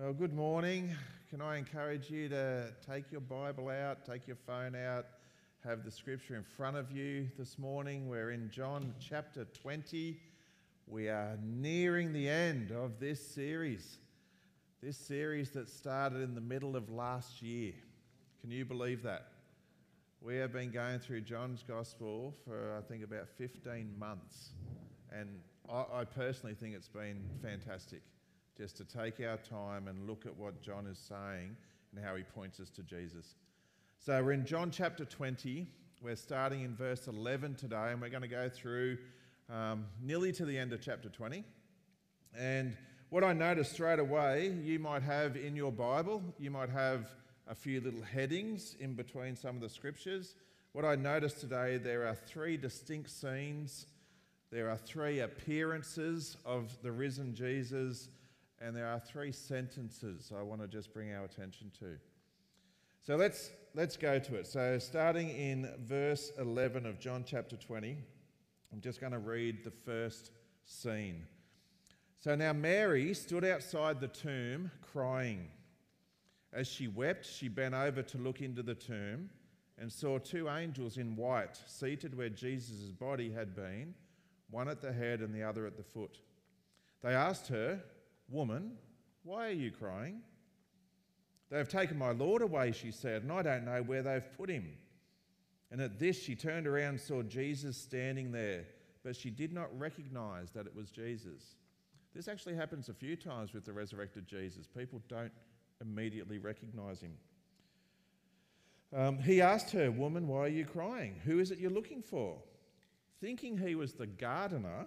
Well, good morning. Can I encourage you to take your Bible out, take your phone out, have the scripture in front of you this morning? We're in John chapter 20. We are nearing the end of this series. This series that started in the middle of last year. Can you believe that? We have been going through John's Gospel for, I think, about 15 months. And I, I personally think it's been fantastic just to take our time and look at what John is saying and how he points us to Jesus. So we're in John chapter 20. We're starting in verse 11 today, and we're going to go through um, nearly to the end of chapter 20. And what I noticed straight away, you might have in your Bible, you might have a few little headings in between some of the scriptures. What I noticed today, there are three distinct scenes. There are three appearances of the risen Jesus and there are three sentences I want to just bring our attention to. So let's, let's go to it. So, starting in verse 11 of John chapter 20, I'm just going to read the first scene. So now Mary stood outside the tomb crying. As she wept, she bent over to look into the tomb and saw two angels in white seated where Jesus' body had been, one at the head and the other at the foot. They asked her, Woman, why are you crying? They have taken my Lord away, she said, and I don't know where they've put him. And at this, she turned around and saw Jesus standing there, but she did not recognize that it was Jesus. This actually happens a few times with the resurrected Jesus. People don't immediately recognize him. Um, he asked her, Woman, why are you crying? Who is it you're looking for? Thinking he was the gardener,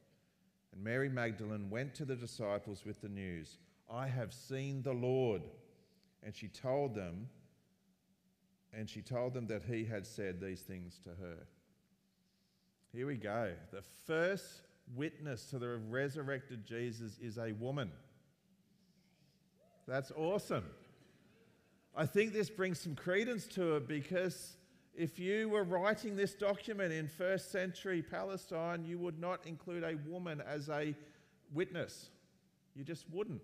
And Mary Magdalene went to the disciples with the news I have seen the Lord. And she told them, and she told them that he had said these things to her. Here we go. The first witness to the resurrected Jesus is a woman. That's awesome. I think this brings some credence to it because if you were writing this document in first century Palestine, you would not include a woman as a witness. You just wouldn't.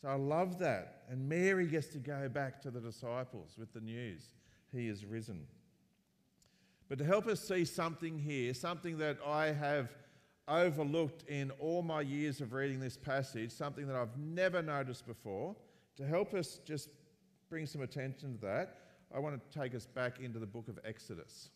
So I love that. And Mary gets to go back to the disciples with the news he is risen. But to help us see something here, something that I have overlooked in all my years of reading this passage, something that I've never noticed before, to help us just bring some attention to that, I want to take us back into the book of Exodus.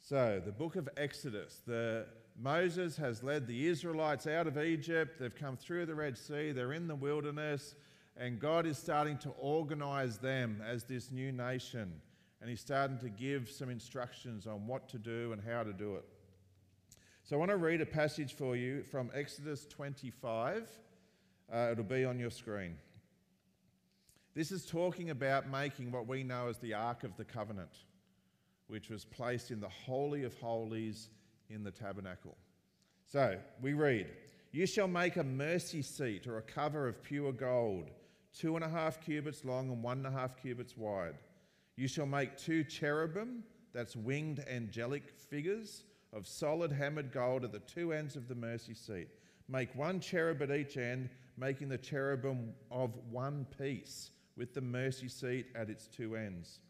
So, the book of Exodus, the Moses has led the Israelites out of Egypt. They've come through the Red Sea, they're in the wilderness, and God is starting to organize them as this new nation. And He's starting to give some instructions on what to do and how to do it. So, I want to read a passage for you from Exodus 25. Uh, it'll be on your screen. This is talking about making what we know as the Ark of the Covenant, which was placed in the Holy of Holies in the tabernacle. So we read, You shall make a mercy seat or a cover of pure gold, two and a half cubits long and one and a half cubits wide. You shall make two cherubim, that's winged angelic figures, of solid hammered gold at the two ends of the mercy seat. Make one cherub at each end, making the cherubim of one piece with the mercy seat at its two ends.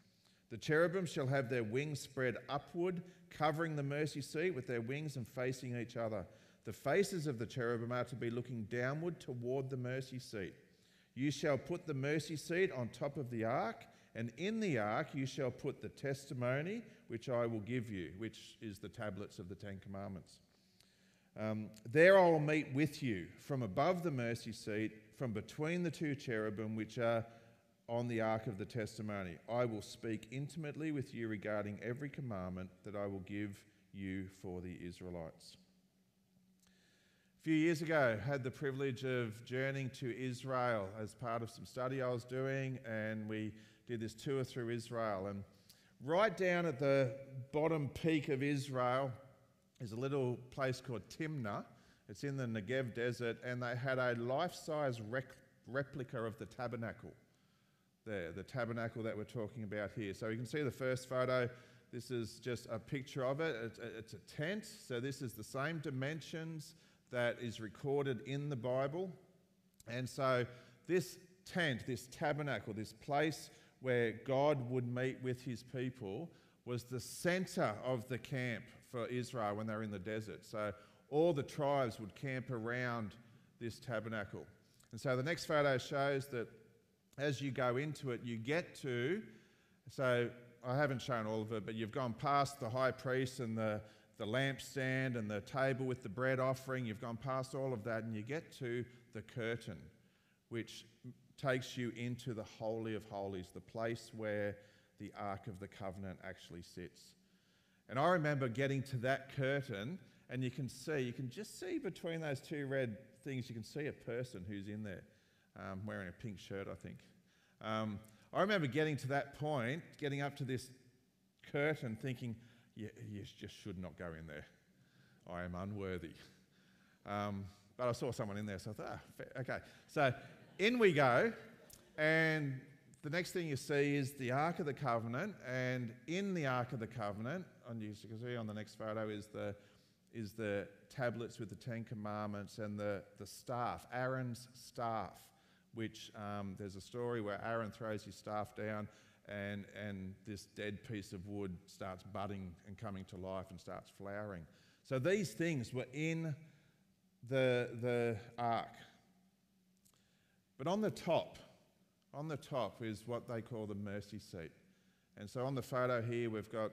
The cherubim shall have their wings spread upward, covering the mercy seat with their wings and facing each other. The faces of the cherubim are to be looking downward toward the mercy seat. You shall put the mercy seat on top of the ark, and in the ark you shall put the testimony which I will give you, which is the tablets of the Ten Commandments. Um, there I will meet with you from above the mercy seat, from between the two cherubim, which are on the ark of the testimony. I will speak intimately with you regarding every commandment that I will give you for the Israelites. A few years ago, I had the privilege of journeying to Israel as part of some study I was doing, and we did this tour through Israel. And right down at the bottom peak of Israel is a little place called Timnah. It's in the Negev desert, and they had a life size rec- replica of the tabernacle there, the tabernacle that we're talking about here. So you can see the first photo. This is just a picture of it. It's a, it's a tent, so this is the same dimensions that is recorded in the Bible. And so this tent, this tabernacle, this place where God would meet with his people was the center of the camp for Israel when they were in the desert. So all the tribes would camp around this tabernacle. And so the next photo shows that as you go into it, you get to, so I haven't shown all of it, but you've gone past the high priest and the, the lampstand and the table with the bread offering. You've gone past all of that, and you get to the curtain, which takes you into the Holy of Holies, the place where the Ark of the Covenant actually sits. And I remember getting to that curtain, and you can see, you can just see between those two red things, you can see a person who's in there um, wearing a pink shirt, I think. Um, I remember getting to that point, getting up to this curtain, thinking, yeah, you just should not go in there. I am unworthy. Um, but I saw someone in there, so I thought, ah, okay. So in we go, and the next thing you see is the Ark of the Covenant, and in the Ark of the Covenant, on you can see on the next photo is the is the tablets with the Ten Commandments and the, the staff, Aaron's staff which um, there's a story where Aaron throws his staff down and, and this dead piece of wood starts budding and coming to life and starts flowering. So these things were in the, the ark. But on the top, on the top is what they call the mercy seat. And so on the photo here, we've got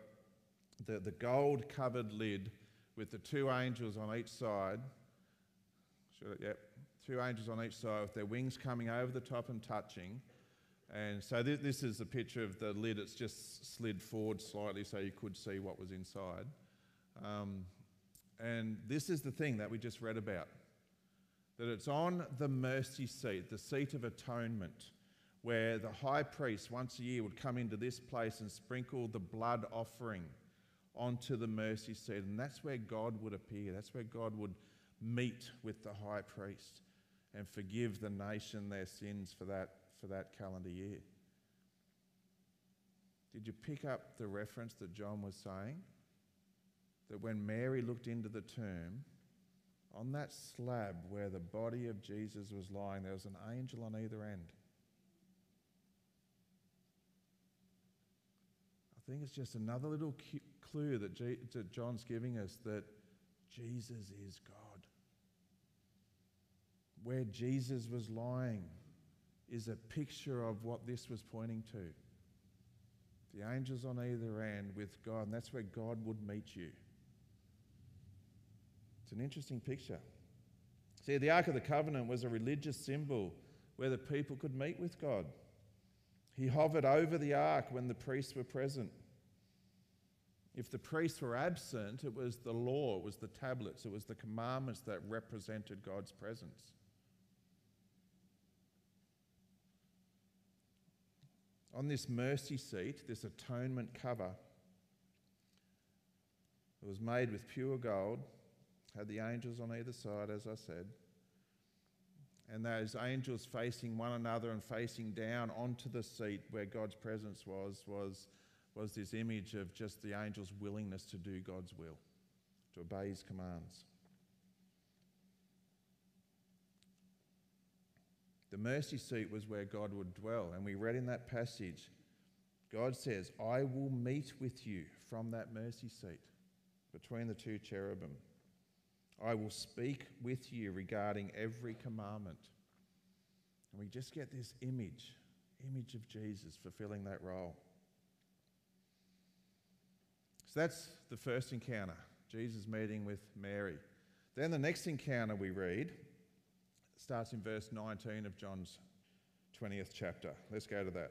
the, the gold covered lid with the two angels on each side. Should it? Yep two angels on each side with their wings coming over the top and touching. And so th- this is a picture of the lid. It's just slid forward slightly so you could see what was inside. Um, and this is the thing that we just read about that it's on the mercy seat, the seat of atonement, where the high priest once a year would come into this place and sprinkle the blood offering onto the mercy seat. And that's where God would appear, that's where God would meet with the high priest and forgive the nation their sins for that, for that calendar year. Did you pick up the reference that John was saying? That when Mary looked into the tomb, on that slab where the body of Jesus was lying, there was an angel on either end. I think it's just another little clue that, G- that John's giving us that Jesus is God where Jesus was lying is a picture of what this was pointing to. The angels on either end with God, and that's where God would meet you. It's an interesting picture. See, the Ark of the Covenant was a religious symbol where the people could meet with God. He hovered over the ark when the priests were present. If the priests were absent, it was the law, it was the tablets, it was the commandments that represented God's presence. On this mercy seat, this atonement cover, it was made with pure gold, had the angels on either side, as I said, and those angels facing one another and facing down onto the seat where God's presence was, was, was this image of just the angels' willingness to do God's will, to obey his commands. The mercy seat was where God would dwell. And we read in that passage, God says, I will meet with you from that mercy seat between the two cherubim. I will speak with you regarding every commandment. And we just get this image, image of Jesus fulfilling that role. So that's the first encounter, Jesus meeting with Mary. Then the next encounter we read starts in verse 19 of John's 20th chapter. Let's go to that.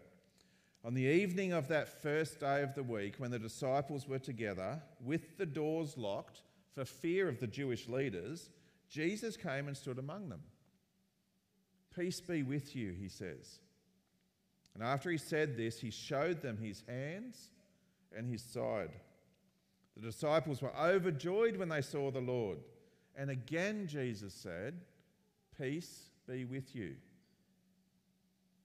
On the evening of that first day of the week, when the disciples were together with the doors locked for fear of the Jewish leaders, Jesus came and stood among them. Peace be with you, he says. And after he said this, he showed them his hands and his side. The disciples were overjoyed when they saw the Lord. And again, Jesus said, Peace be with you.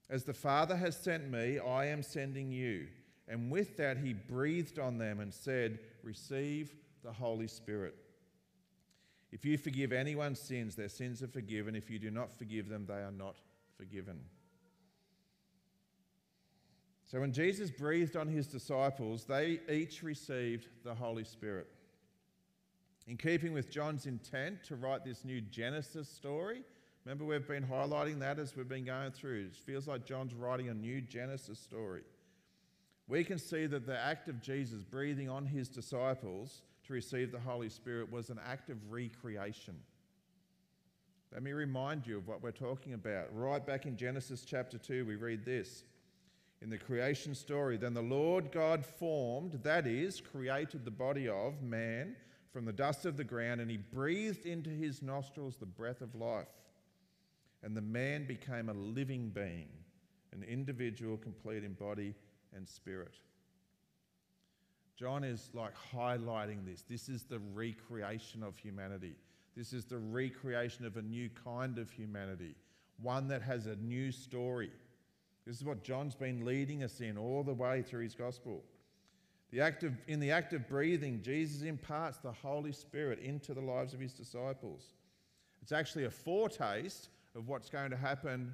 As the Father has sent me, I am sending you. And with that, he breathed on them and said, Receive the Holy Spirit. If you forgive anyone's sins, their sins are forgiven. If you do not forgive them, they are not forgiven. So when Jesus breathed on his disciples, they each received the Holy Spirit. In keeping with John's intent to write this new Genesis story, remember we've been highlighting that as we've been going through. It feels like John's writing a new Genesis story. We can see that the act of Jesus breathing on his disciples to receive the Holy Spirit was an act of recreation. Let me remind you of what we're talking about. Right back in Genesis chapter 2, we read this. In the creation story, then the Lord God formed, that is, created the body of man from the dust of the ground, and he breathed into his nostrils the breath of life. And the man became a living being, an individual complete in body and spirit. John is like highlighting this. This is the recreation of humanity. This is the recreation of a new kind of humanity, one that has a new story. This is what John's been leading us in all the way through his gospel. The act of, in the act of breathing, Jesus imparts the Holy Spirit into the lives of his disciples. It's actually a foretaste of what's going to happen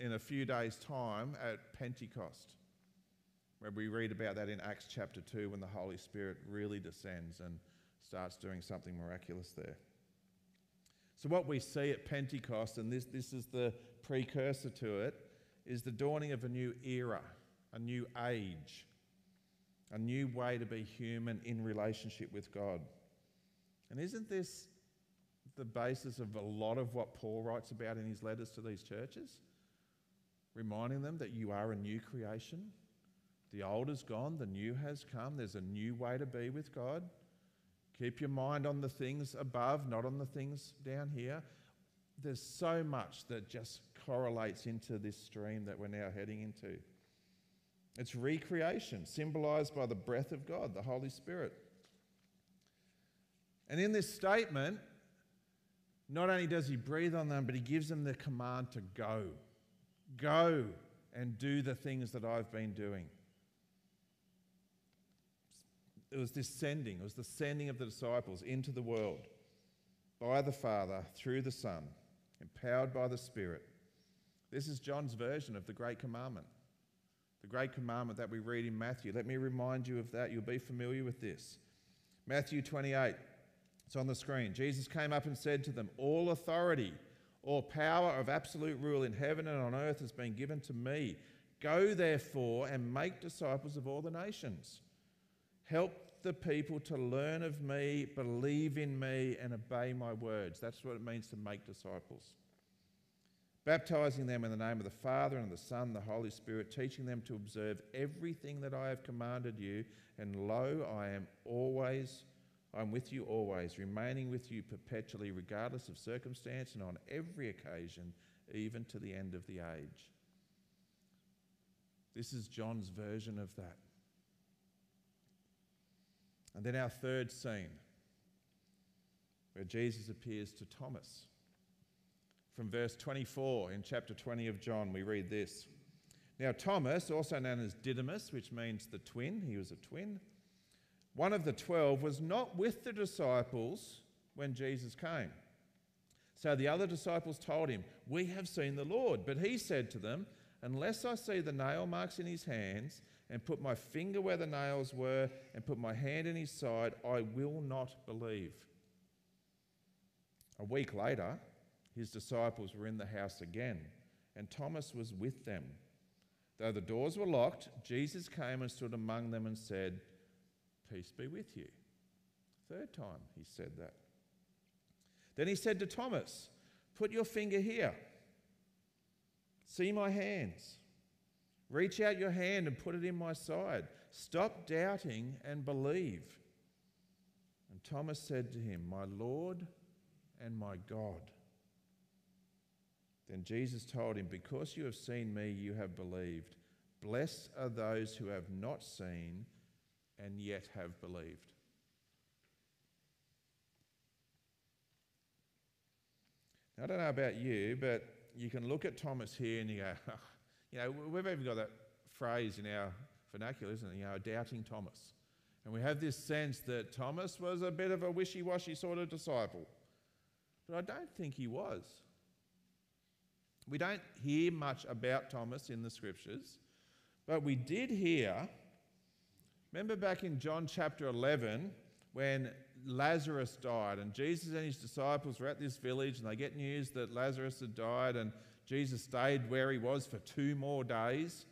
in a few days' time at Pentecost where we read about that in Acts chapter 2 when the Holy Spirit really descends and starts doing something miraculous there. So, what we see at Pentecost, and this, this is the precursor to it, is the dawning of a new era, a new age, a new way to be human in relationship with God. And isn't this the basis of a lot of what Paul writes about in his letters to these churches? Reminding them that you are a new creation, the old is gone, the new has come. There's a new way to be with God. Keep your mind on the things above, not on the things down here. There's so much that just correlates into this stream that we're now heading into. It's recreation, symbolized by the breath of God, the Holy Spirit. And in this statement, not only does he breathe on them, but he gives them the command to go. Go and do the things that I've been doing it was this sending, it was the sending of the disciples into the world by the Father through the Son, empowered by the Spirit. This is John's version of the Great Commandment. The Great Commandment that we read in Matthew. Let me remind you of that. You'll be familiar with this. Matthew 28, it's on the screen. Jesus came up and said to them, All authority, all power of absolute rule in heaven and on earth has been given to me. Go therefore and make disciples of all the nations Help the people to learn of me, believe in me, and obey my words. That's what it means to make disciples. Baptizing them in the name of the Father and the Son, and the Holy Spirit, teaching them to observe everything that I have commanded you. And lo, I am always, I'm with you always, remaining with you perpetually, regardless of circumstance and on every occasion, even to the end of the age. This is John's version of that. And then our third scene, where Jesus appears to Thomas. From verse 24 in chapter 20 of John, we read this. Now, Thomas, also known as Didymus, which means the twin, he was a twin, one of the twelve, was not with the disciples when Jesus came. So the other disciples told him, We have seen the Lord. But he said to them, Unless I see the nail marks in his hands and put my finger where the nails were and put my hand in his side, I will not believe. A week later, his disciples were in the house again, and Thomas was with them. Though the doors were locked, Jesus came and stood among them and said, Peace be with you. Third time he said that. Then he said to Thomas, Put your finger here. See my hands Reach out your hand and put it in my side. Stop doubting and believe. And Thomas said to him, My Lord and my God. Then Jesus told him, Because you have seen me, you have believed. Blessed are those who have not seen and yet have believed. I don't know about you, but you can look at Thomas here and you go, oh, you know, we've even got that phrase in our vernacular, isn't it? You know, doubting Thomas. And we have this sense that Thomas was a bit of a wishy washy sort of disciple. But I don't think he was. We don't hear much about Thomas in the scriptures, but we did hear. Remember back in John chapter 11 when Lazarus died, and Jesus and his disciples were at this village, and they get news that Lazarus had died, and Jesus stayed where he was for two more days.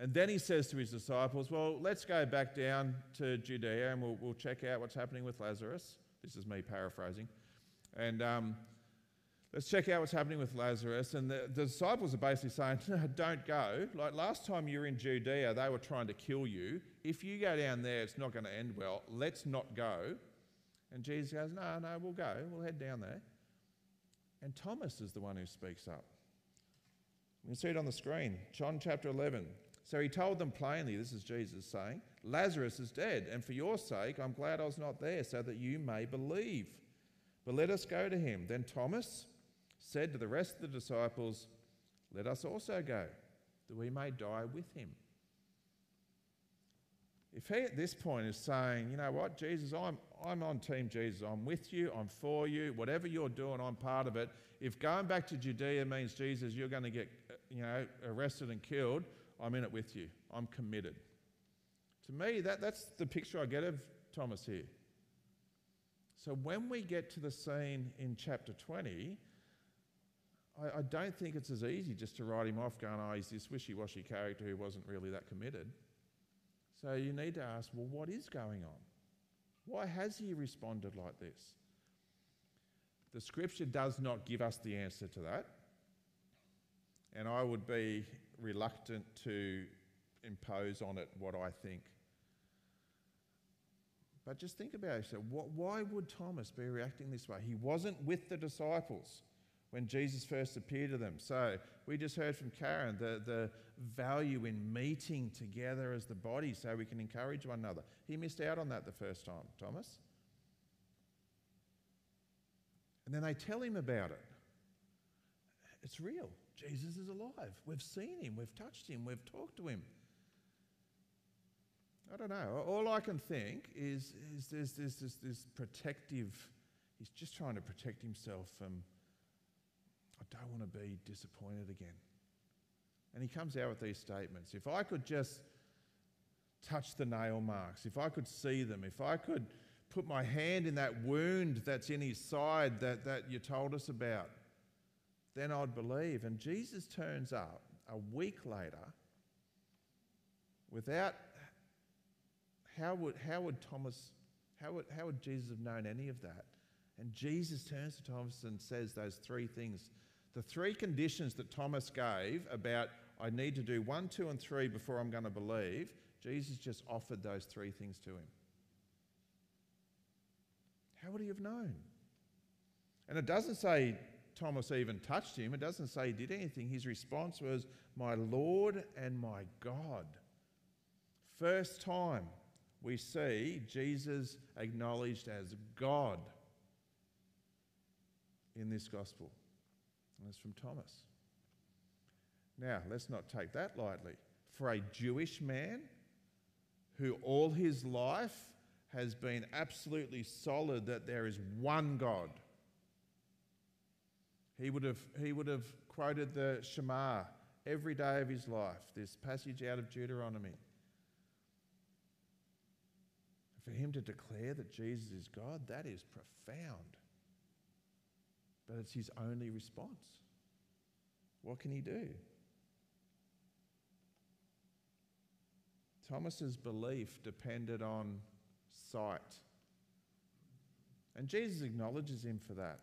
And then he says to his disciples, Well, let's go back down to Judea and we'll, we'll check out what's happening with Lazarus. This is me paraphrasing. And um, let's check out what's happening with Lazarus. And the, the disciples are basically saying, No, don't go. Like last time you were in Judea, they were trying to kill you. If you go down there, it's not going to end well. Let's not go. And Jesus goes, No, no, we'll go. We'll head down there. And Thomas is the one who speaks up. You can see it on the screen. John chapter 11. So he told them plainly, this is Jesus saying, Lazarus is dead, and for your sake I'm glad I was not there, so that you may believe. But let us go to him. Then Thomas said to the rest of the disciples, Let us also go, that we may die with him. If he at this point is saying, you know what, Jesus, I'm, I'm on Team Jesus, I'm with you, I'm for you, whatever you're doing, I'm part of it. If going back to Judea means, Jesus, you're going to get uh, you know, arrested and killed, I'm in it with you. I'm committed. To me, that, that's the picture I get of Thomas here. So when we get to the scene in chapter 20, I, I don't think it's as easy just to write him off going, oh, he's this wishy washy character who wasn't really that committed. So you need to ask, well, what is going on? Why has he responded like this? The scripture does not give us the answer to that. And I would be reluctant to impose on it what I think. But just think about it. Why would Thomas be reacting this way? He wasn't with the disciples when Jesus first appeared to them. So we just heard from Karen the, the value in meeting together as the body so we can encourage one another. He missed out on that the first time, Thomas. And then they tell him about it. It's real. Jesus is alive. We've seen him, we've touched him, we've talked to him. I don't know. All I can think is, is there's, there's this, this protective, he's just trying to protect himself from, Don't want to be disappointed again. And he comes out with these statements. If I could just touch the nail marks, if I could see them, if I could put my hand in that wound that's in his side that, that you told us about, then I'd believe. And Jesus turns up a week later without. How would, how would Thomas, how would, how would Jesus have known any of that? And Jesus turns to Thomas and says those three things. The three conditions that Thomas gave about, I need to do one, two, and three before I'm going to believe, Jesus just offered those three things to him. How would he have known? And it doesn't say Thomas even touched him. It doesn't say he did anything. His response was, My Lord and my God. First time we see Jesus acknowledged as God in this gospel. And it's from Thomas. Now, let's not take that lightly. For a Jewish man who all his life has been absolutely solid that there is one God he would have, he would have quoted the Shema every day of his life, this passage out of Deuteronomy. For him to declare that Jesus is God, that is profound. But it's his only response. What can he do? Thomas's belief depended on sight. And Jesus acknowledges him for that.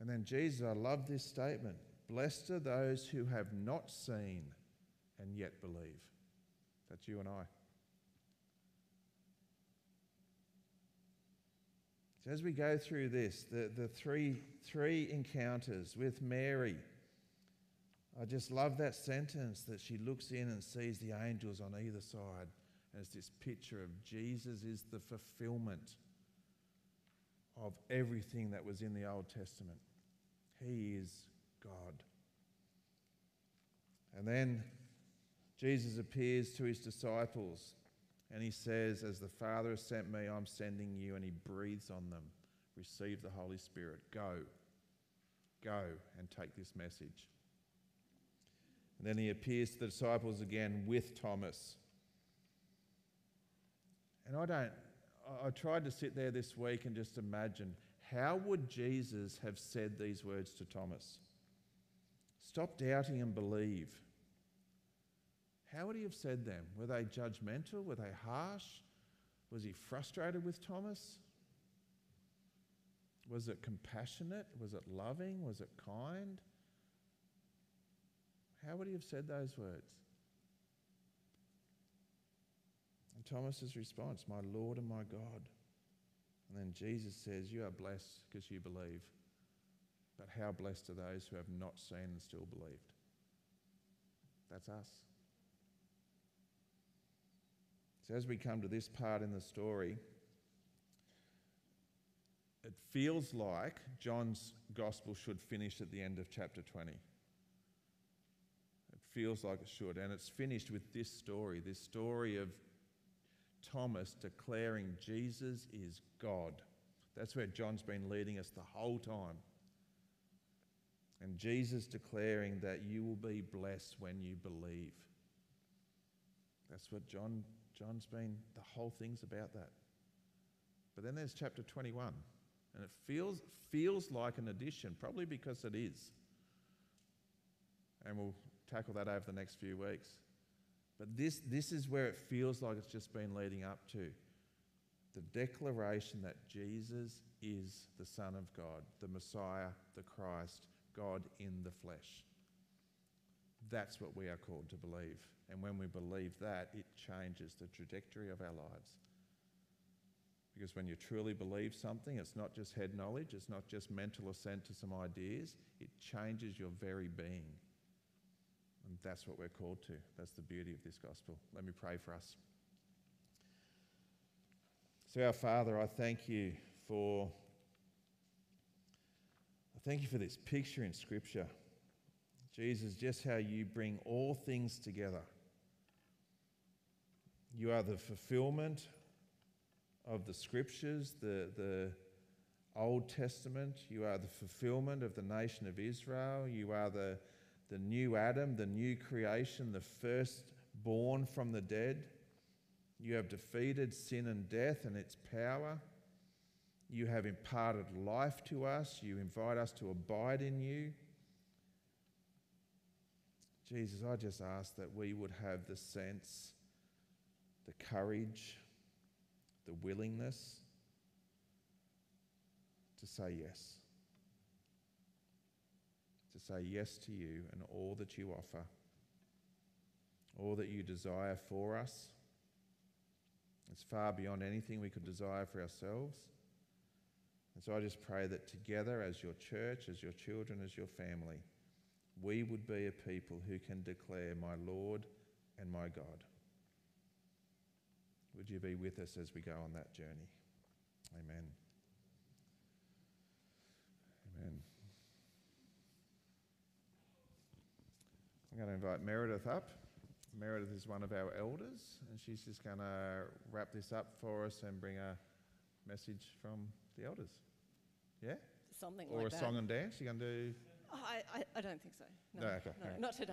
And then Jesus, I love this statement Blessed are those who have not seen and yet believe. That's you and I. So as we go through this, the, the three, three encounters with Mary, I just love that sentence that she looks in and sees the angels on either side. As this picture of Jesus is the fulfillment of everything that was in the Old Testament. He is God. And then Jesus appears to his disciples and he says, As the Father has sent me, I'm sending you. And he breathes on them. Receive the Holy Spirit. Go. Go and take this message. And then he appears to the disciples again with Thomas. And I don't, I tried to sit there this week and just imagine how would Jesus have said these words to Thomas? Stop doubting and believe. How would he have said them? Were they judgmental? Were they harsh? Was he frustrated with Thomas? Was it compassionate? Was it loving? Was it kind? How would he have said those words? And Thomas's response, My Lord and my God. And then Jesus says, You are blessed because you believe. But how blessed are those who have not seen and still believed? That's us. So, as we come to this part in the story, it feels like John's gospel should finish at the end of chapter 20. It feels like it should. And it's finished with this story this story of Thomas declaring Jesus is God. That's where John's been leading us the whole time. And Jesus declaring that you will be blessed when you believe. That's what John John's been, the whole thing's about that. But then there's chapter 21, and it feels, feels like an addition, probably because it is. And we'll tackle that over the next few weeks. But this, this is where it feels like it's just been leading up to the declaration that Jesus is the Son of God, the Messiah, the Christ, God in the flesh. That's what we are called to believe. And when we believe that, it changes the trajectory of our lives. Because when you truly believe something, it's not just head knowledge, it's not just mental assent to some ideas, it changes your very being. And that's what we're called to. That's the beauty of this gospel. Let me pray for us. So, our Father, I thank you for I thank you for this picture in Scripture. Jesus, just how you bring all things together. You are the fulfillment of the scriptures, the, the Old Testament. You are the fulfillment of the nation of Israel. You are the, the new Adam, the new creation, the first born from the dead. You have defeated sin and death and its power. You have imparted life to us. You invite us to abide in you. Jesus, I just ask that we would have the sense, the courage, the willingness to say yes. To say yes to you and all that you offer, all that you desire for us. It's far beyond anything we could desire for ourselves. And so I just pray that together, as your church, as your children, as your family, we would be a people who can declare, My Lord and my God. Would you be with us as we go on that journey? Amen. Amen. I'm going to invite Meredith up. Meredith is one of our elders, and she's just going to wrap this up for us and bring a message from the elders. Yeah? Something or like a song and dance. You going to do? I, I, I don't think so. No, okay, no right. not today.